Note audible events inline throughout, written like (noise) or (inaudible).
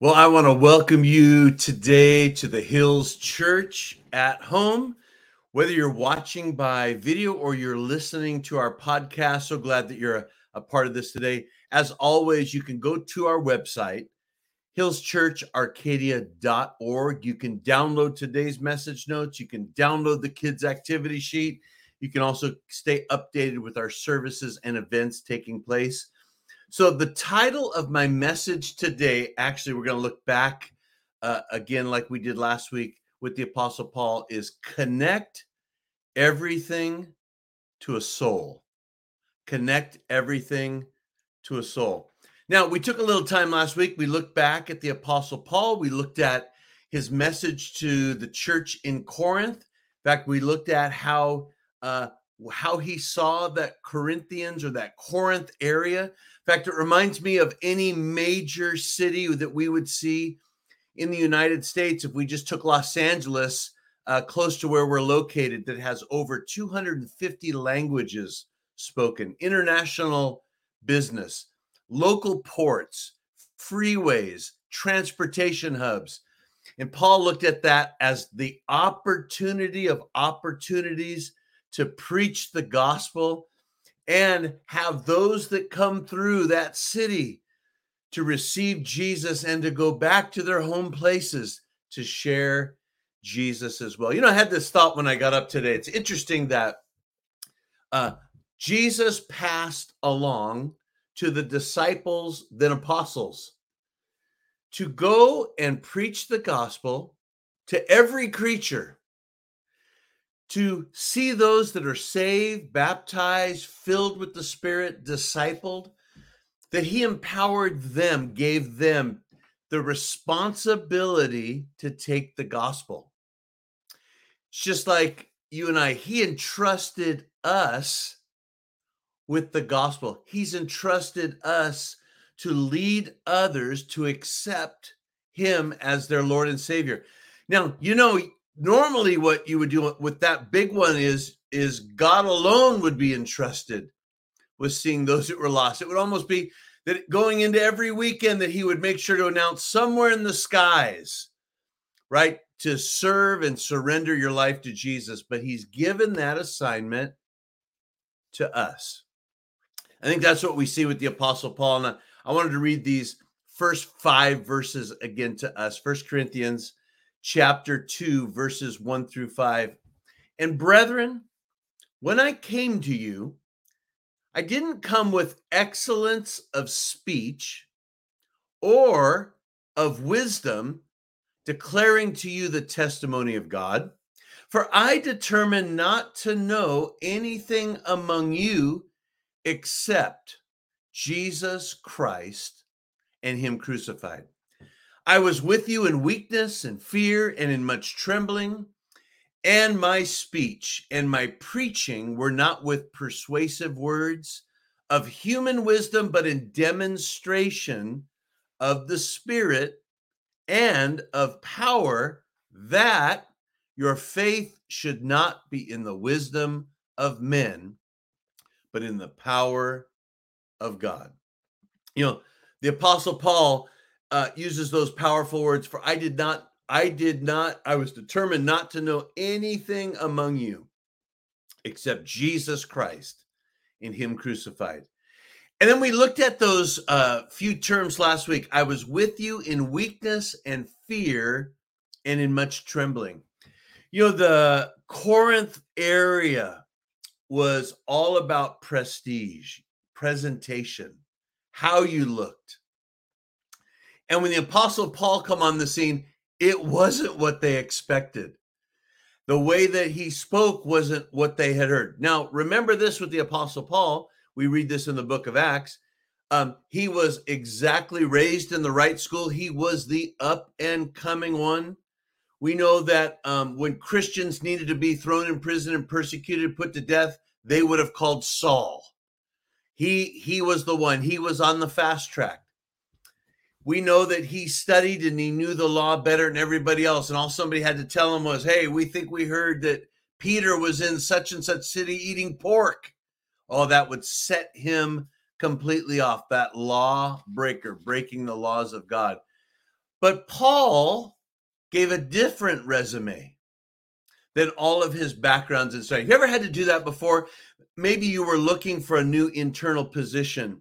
Well, I want to welcome you today to the Hills Church at home. Whether you're watching by video or you're listening to our podcast, so glad that you're a, a part of this today. As always, you can go to our website, hillschurcharcadia.org. You can download today's message notes. You can download the kids' activity sheet. You can also stay updated with our services and events taking place. So, the title of my message today, actually, we're going to look back uh, again, like we did last week with the Apostle Paul, is Connect Everything to a Soul. Connect Everything to a Soul. Now, we took a little time last week. We looked back at the Apostle Paul. We looked at his message to the church in Corinth. In fact, we looked at how uh, how he saw that Corinthians or that Corinth area in fact, it reminds me of any major city that we would see in the United States if we just took Los Angeles, uh, close to where we're located, that has over 250 languages spoken, international business, local ports, freeways, transportation hubs. And Paul looked at that as the opportunity of opportunities to preach the gospel and have those that come through that city to receive Jesus and to go back to their home places to share Jesus as well. You know, I had this thought when I got up today. It's interesting that uh, Jesus passed along to the disciples, then apostles, to go and preach the gospel to every creature to see those that are saved, baptized, filled with the Spirit, discipled, that He empowered them, gave them the responsibility to take the gospel. It's just like you and I, He entrusted us with the gospel. He's entrusted us to lead others to accept Him as their Lord and Savior. Now, you know, normally what you would do with that big one is is God alone would be entrusted with seeing those that were lost. It would almost be that going into every weekend that he would make sure to announce somewhere in the skies, right, to serve and surrender your life to Jesus. But he's given that assignment to us. I think that's what we see with the Apostle Paul. And I, wanted to read these first five verses again to us. First Corinthians chapter 2, verses 1 through 5. And brethren, when I came to you, I didn't come with excellence of speech or of wisdom, declaring to you the testimony of God. For I determined not to know anything among you except Jesus Christ and Him crucified. I was with you in weakness and fear and in much trembling. And my speech and my preaching were not with persuasive words of human wisdom, but in demonstration of the Spirit and of power, that your faith should not be in the wisdom of men, but in the power of God. You know, the Apostle Paul uh, uses those powerful words for I did not, I did not, I was determined not to know anything among you except Jesus Christ in Him crucified. And then we looked at those uh, few terms last week. I was with you in weakness and fear and in much trembling. You know, the Corinth area was all about prestige, presentation, how you looked. And when the apostle Paul come on the scene, it wasn't what they expected. The way that he spoke wasn't what they had heard. Now, remember this with the apostle Paul. We read this in the book of Acts. Um, he was exactly raised in the right school. He was the up and coming one. We know that um, when Christians needed to be thrown in prison and persecuted, put to death, they would have called Saul. He he was the one. He was on the fast track we know that he studied and he knew the law better than everybody else. And all somebody had to tell him was, hey, we think we heard that Peter was in such and such city eating pork. Oh, that would set him completely off, that law breaker, breaking the laws of God. But Paul gave a different resume than all of his backgrounds and stuff. You ever had to do that before? Maybe you were looking for a new internal position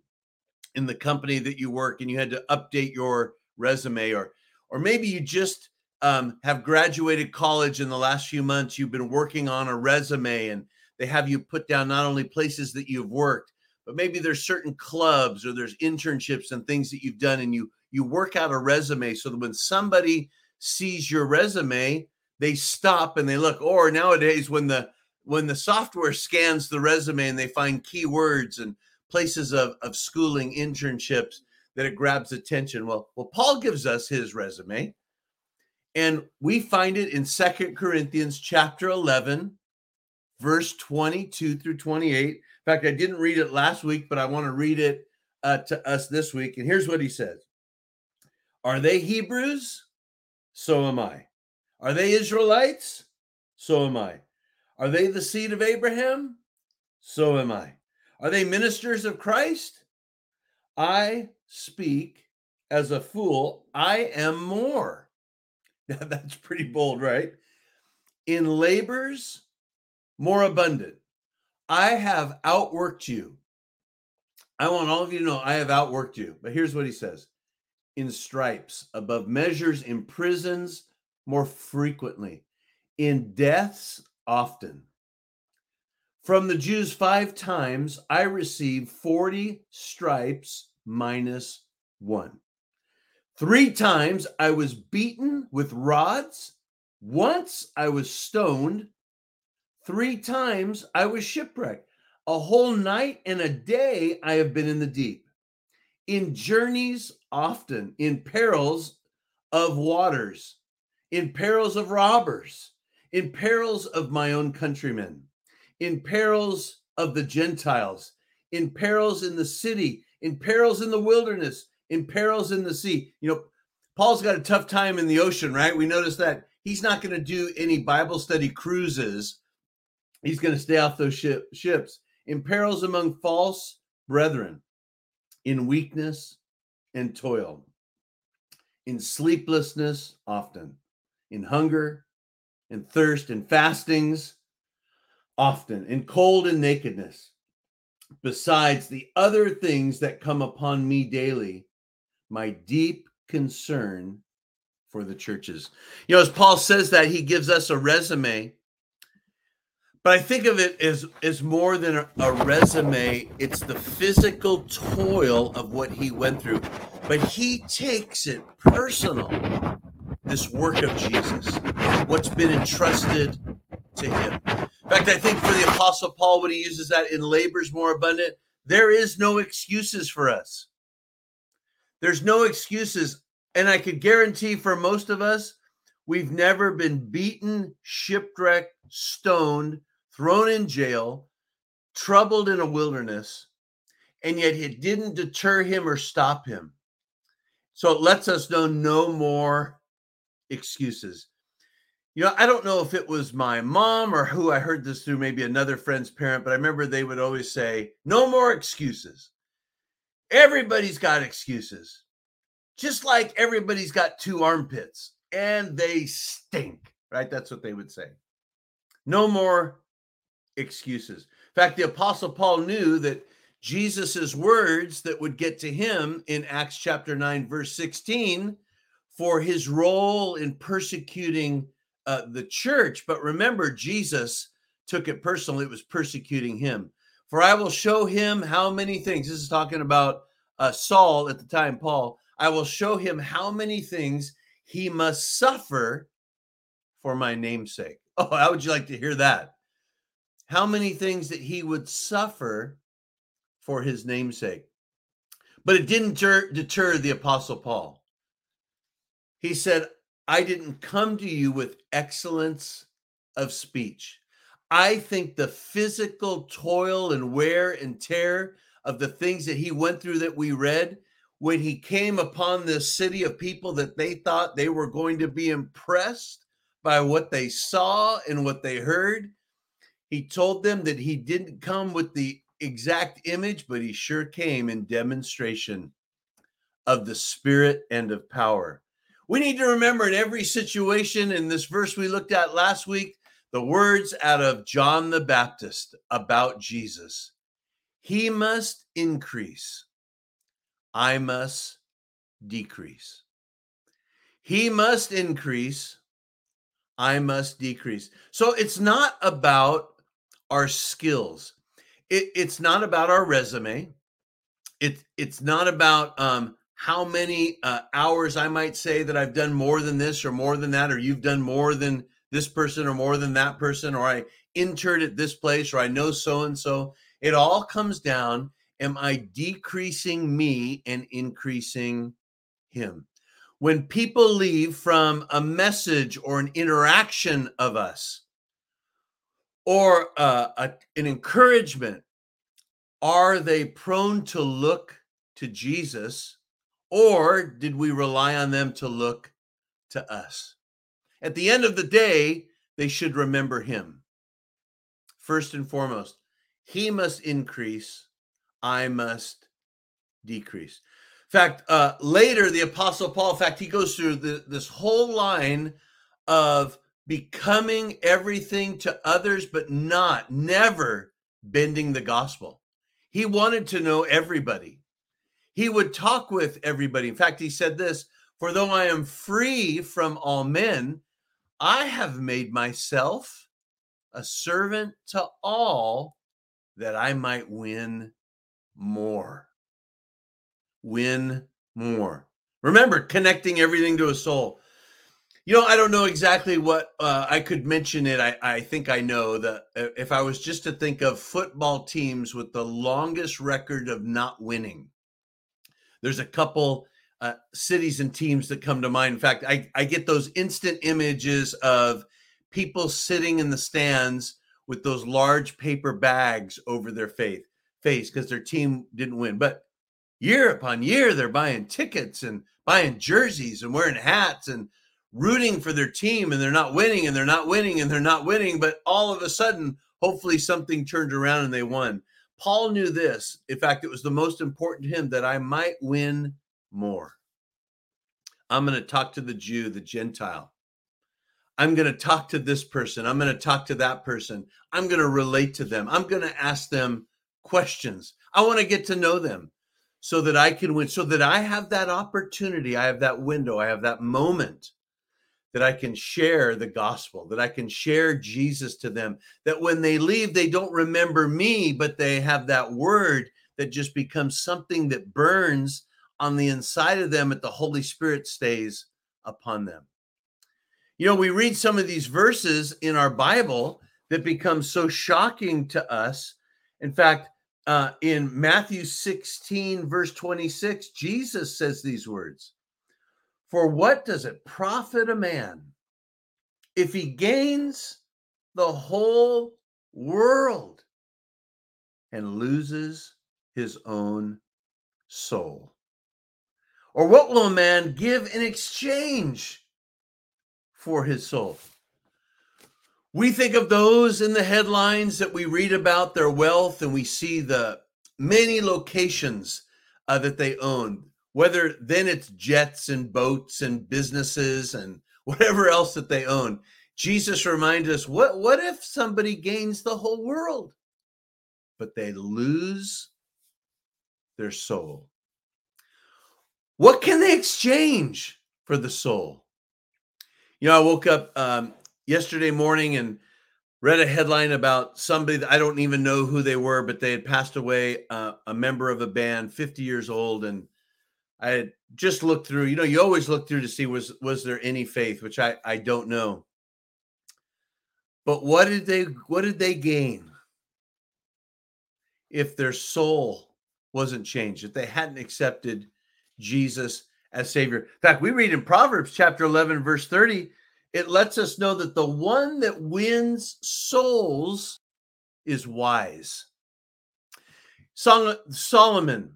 in the company that you work and you had to update your resume or or maybe you just um, have graduated college in the last few months you've been working on a resume and they have you put down not only places that you've worked but maybe there's certain clubs or there's internships and things that you've done and you you work out a resume so that when somebody sees your resume they stop and they look or nowadays when the when the software scans the resume and they find keywords and places of, of schooling internships that it grabs attention. Well well paul gives us his resume and we find it in Second corinthians chapter 11 verse 22 through 28 in fact i didn't read it last week but i want to read it uh, to us this week and here's what he says. Are they hebrews? So am i. Are they israelites? So am i. Are they the seed of abraham? So am i are they ministers of christ i speak as a fool i am more (laughs) Now that's pretty bold right in labors more abundant. I have outworked you. I want all of you to know I have outworked you. But here's what he says in stripes, above measures, in prisons more frequently, in deaths often. From the Jews, five times I received 40 stripes minus one. Three times I was beaten with rods. Once I was stoned. Three times I was shipwrecked. A whole night and a day I have been in the deep. In journeys often, in perils of waters, in perils of robbers, in perils of my own countrymen, in perils of the Gentiles, in perils in the city, in perils in the wilderness, in perils in the sea. You know, Paul's got a tough time in the ocean, right? We notice that he's not going to do any Bible study cruises He's going to stay off those ship, ships. In perils among false brethren, in weakness and toil, in sleeplessness often, in hunger and thirst and fastings often, in cold and nakedness, besides the other things that come upon me daily, my deep concern for the churches. You know, as Paul says that, he gives us a resume but I think of it as as more than a, a, resume. It's the physical toil of what he went through, but he takes it personal. This work of Jesus, what's been entrusted to him. In fact, I think for the Apostle Paul, when he uses that in labors more abundant, there is no excuses for us. There's no excuses, and I could guarantee for most of us, we've never been beaten, shipwrecked, stoned thrown in jail, troubled in a wilderness, and yet it didn't deter him or stop him. So it lets us know no more excuses. You know, I don't know if it was my mom or who I heard this through, maybe another friend's parent, but I remember they would always say, no more excuses. Everybody's got excuses, just like everybody's got two armpits and they stink, right? That's what they would say. No more excuses. In fact, the Apostle Paul knew that Jesus's words that would get to him in Acts chapter 9, verse 16, for his role in persecuting uh, the church. But remember, Jesus took it personally, it was persecuting him. For I will show him how many things. This is talking about uh, Saul at the time, Paul. I will show him how many things he must suffer for my namesake. (laughs) Oh, how would you like to hear that? how many things that he would suffer for his namesake. But it didn't deter, deter the Apostle Paul. He said, I didn't come to you with excellence of speech. I think the physical toil and wear and tear of the things that he went through that we read when he came upon this city of people that they thought they were going to be impressed by what they saw and what they heard he told them that he didn't come with the exact image, but he sure came in demonstration of the spirit and of power. We need to remember in every situation, in this verse we looked at last week, the words out of John the Baptist about Jesus He must increase, I must decrease. He must increase, I must decrease. So it's not about our skills. It, it's not about our resume. It, it's not about um, how many uh, hours I might say that I've done more than this or more than that, or you've done more than this person or more than that person, or I interned at this place, or I know so and so. It all comes down am I decreasing me and increasing him? When people leave from a message or an interaction of us, or uh, a, an encouragement, are they prone to look to Jesus or did we rely on them to look to us? At the end of the day, they should remember him. First and foremost, he must increase, I must decrease. In fact, uh, later, the Apostle Paul, in fact, he goes through the, this whole line of becoming everything to others, but not, never bending the gospel. He wanted to know everybody. He would talk with everybody. In fact, he said this For though I am free from all men, I have made myself a servant to all that I might win more. Win more. Remember, connecting everything to a soul. You know, I don't know exactly what uh, I could mention it. I, I think I know that if I was just to think of football teams with the longest record of not winning, there's a couple uh, cities and teams that come to mind. In fact, I, I get those instant images of people sitting in the stands with those large paper bags over their face face because their team didn't win. But year upon year, they're buying tickets and buying jerseys and wearing hats and rooting for their team and they're not winning and they're not winning and they're not winning. But all of a sudden, hopefully something turned around and they won. Paul knew this. In fact, it was the most important to him that I might win more. I'm going to talk to the Jew, the Gentile. I'm going to talk to this person. I'm going to talk to that person. I'm going to relate to them. I'm going to ask them questions. I want to get to know them so that I can win, so that I have that opportunity. I have that window. I have that moment that I can share the gospel, that I can share Jesus to them, that when they leave, they don't remember me, but they have that word that just becomes something that burns on the inside of them, and the Holy Spirit stays upon them. You know, we read some of these verses in our Bible that become so shocking to us. In fact, uh, in Matthew 16, verse 26, Jesus says these words for what does it profit a man if he gains the whole world and loses his own soul? Or what will a man give in exchange for his soul? We think of those in the headlines that we read about their wealth and we see the many locations uh, that they own whether then it's jets and boats and businesses and (laughs) whatever else that they own. Jesus reminds us what what if somebody gains the whole world but they lose their soul? What can they exchange for the soul? You know, I woke up um, yesterday morning and read a headline about somebody that I don't even know who they were, but they had passed away, uh, a member of a band, 50 years old, and I just looked through, you know, you always look through to see was was there any faith, which I I don't know. But what did they what did they gain if their soul wasn't changed, if they hadn't accepted Jesus as Savior? In fact, we read in Proverbs chapter 11, verse 30, it lets us know that the one that wins souls is wise. Solomon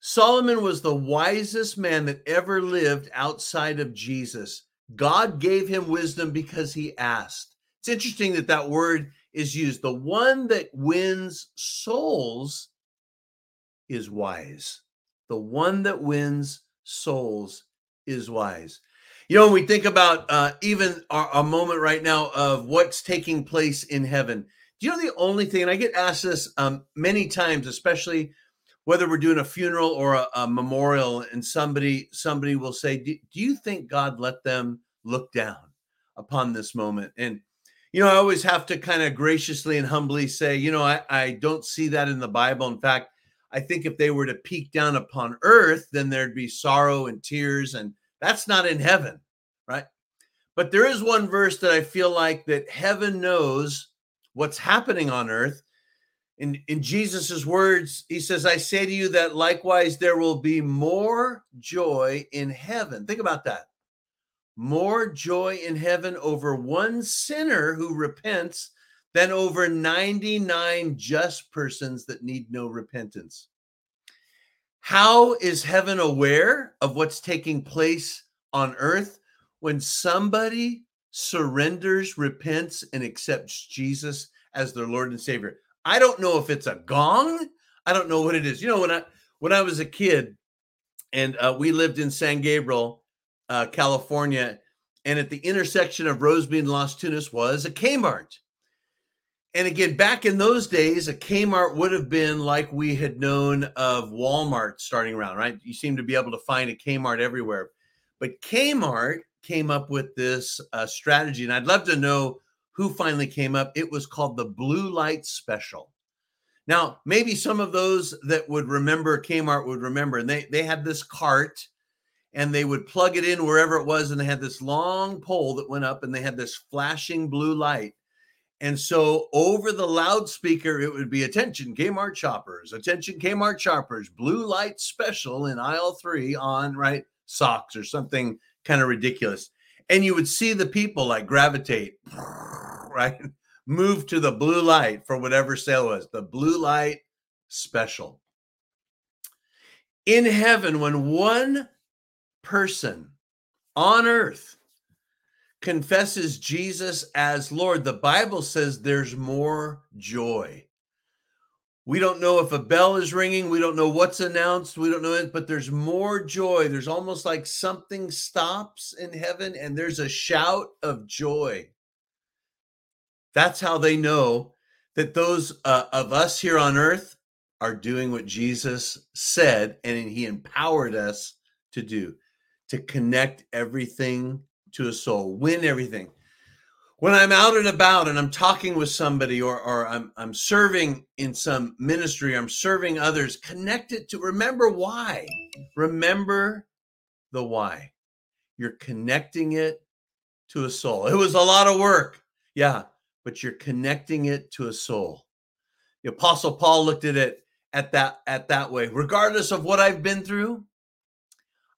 Solomon was the wisest man that ever lived outside of Jesus. God gave him wisdom because he asked. It's interesting that that word is used. The one that wins souls is wise. The one that wins souls is wise. You know, when we think about uh, even our, a moment right now of what's taking place in heaven, do you know the only thing, and I get asked this um, many times, especially whether we're doing a funeral or a, a memorial, and somebody somebody will say, do, do you think God let them look down upon this moment? And you know, I always have to kind of graciously and humbly say, you know, I, I don't see that in the Bible. In fact, I think if they were to peek down upon earth, then there'd be sorrow and tears, and that's not in heaven, right? But there is one verse that I feel like that heaven knows what's happening on earth. In, in Jesus' words, he says, I say to you that likewise there will be more joy in heaven. Think about that more joy in heaven over one sinner who repents than over 99 just persons that need no repentance. How is heaven aware of what's taking place on earth when somebody surrenders, repents, and accepts Jesus as their Lord and Savior? I don't know if it's a gong. I don't know what it is. You know, when I when I was a kid, and uh, we lived in San Gabriel, uh, California, and at the intersection of Rosemead and Las Tunas was a Kmart. And again, back in those days, a Kmart would have been like we had known of Walmart starting around, right? You seem to be able to find a Kmart everywhere. But Kmart came up with this uh, strategy, and I'd love to know who finally came up. It was called the Blue Light Special. Now, maybe some of those that would remember Kmart would remember, and they they had this cart and they would plug it in wherever it was and they had this long pole that went up and they had this flashing blue light and so over the loudspeaker it would be attention kmart shoppers attention kmart shoppers blue light special in aisle three on right socks or something kind of ridiculous and you would see the people like gravitate (laughs) right move to the blue light for whatever sale was the blue light special in heaven when one person on earth confesses Jesus as Lord, the Bible says there's more joy. We don't know if a bell is ringing. We don't know what's announced. We don't know it, but there's more joy. There's almost like something stops in heaven and there's a shout of joy. That's how they know that those uh, of us here on earth are doing what Jesus said and he empowered us to do to connect everything to a soul, win everything. When I'm out and about and I'm talking with somebody or, or I'm, I'm serving in some ministry, I'm serving others, connect it to remember why. Remember the why. You're connecting it to a soul. It was a lot of work. Yeah, but you're connecting it to a soul. The apostle Paul looked at it at that at that way. Regardless of what I've been through,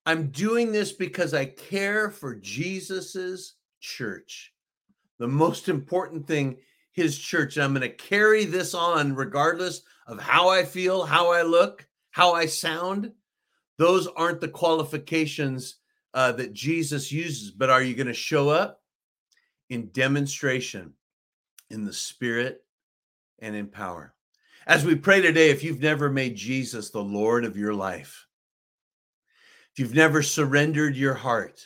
I'm doing this because I care for Jesus's church. The most important thing, his church. And I'm going to carry this on regardless of how I feel, how I look, how I sound. Those aren't the qualifications uh, that Jesus uses. But are you going to show up in demonstration, in the spirit, and in power? As we pray today, if you've never made Jesus the Lord of your life, if you've never surrendered your heart,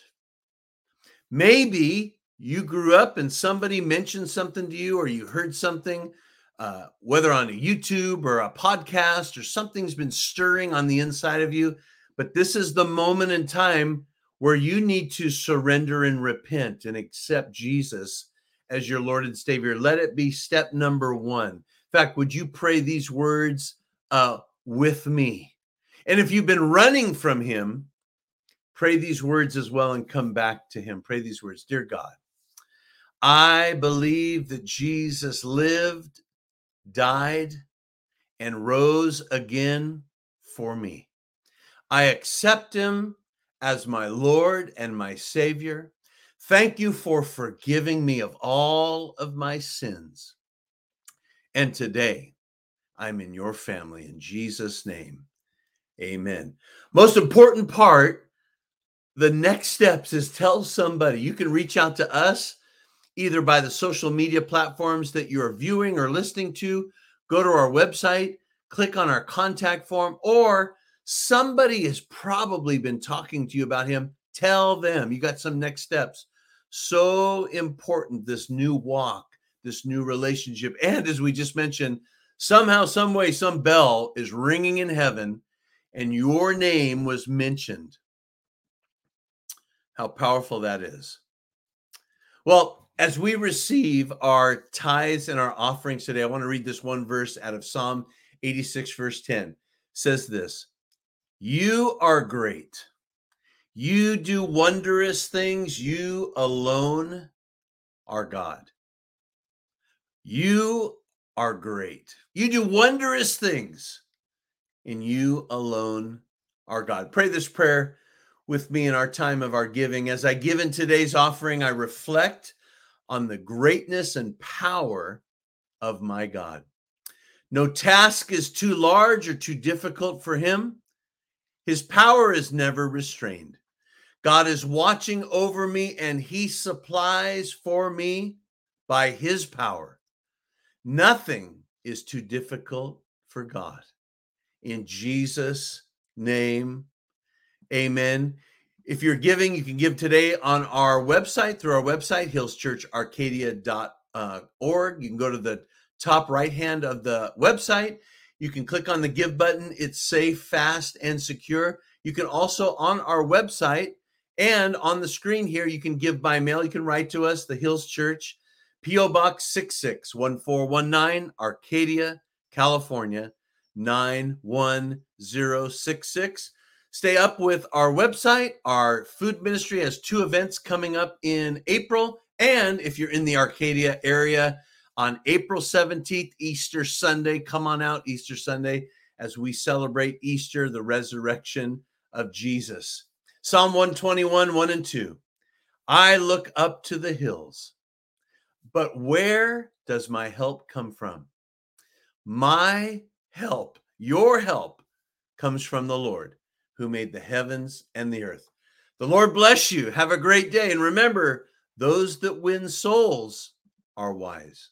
maybe you grew up and somebody mentioned something to you or you heard something, uh, whether on a YouTube or a podcast or something's been stirring on the inside of you. But this is the moment in time where you need to surrender and repent and accept Jesus as your Lord and Savior. Let it be step number one. In fact, would you pray these words uh, with me? And if you've been running from Him, Pray these words as well and come back to Him. Pray these words Dear God, I believe that Jesus lived, died, and rose again for me. I accept Him as my Lord and my Savior. Thank you for forgiving me of all of my sins. And today, I'm in your family in Jesus' name. Amen. Most important part the next steps is tell somebody. You can reach out to us either by the social media platforms that you're viewing or listening to. Go to our website, click on our contact form, or somebody has probably been talking to you about him. Tell them you got some next steps. So important, this new walk, this new relationship. And as we just mentioned, somehow, some way, some bell is ringing in heaven and your name was mentioned. How powerful that is. Well, as we receive our tithes and our offerings today, I want to read this one verse out of Psalm 86, verse 10. It says this You are great. You do wondrous things. You alone are God. You are great. You do wondrous things, and you alone are God. Pray this prayer with me in our time of our giving. As I give in today's offering, I reflect on the greatness and power of my God. No task is too large or too difficult for him. His power is never restrained. God is watching over me and he supplies for me by his power. Nothing is too difficult for God. In Jesus' name, amen. If you're giving, you can give today on our website through our website, hillschurcharcadia.org. Uh, you can go to the top right hand of the website. You can click on the give button. It's safe, fast, and secure. You can also on our website and on the screen here, you can give by mail. You can write to us, the Hills Church, P.O. Box 661419, Arcadia, California 91066. Stay up with our website. Our food ministry has two events coming up in April. And if you're in the Arcadia area on April 17th, Easter Sunday, come on out Easter Sunday as we celebrate Easter, the resurrection of Jesus. Psalm 121, 1 and 2. I look up to the hills, but where does my help come from? My help, your help, comes from the Lord who made the heavens and the earth. The Lord bless you. Have a great day. And remember, those that win souls are wise.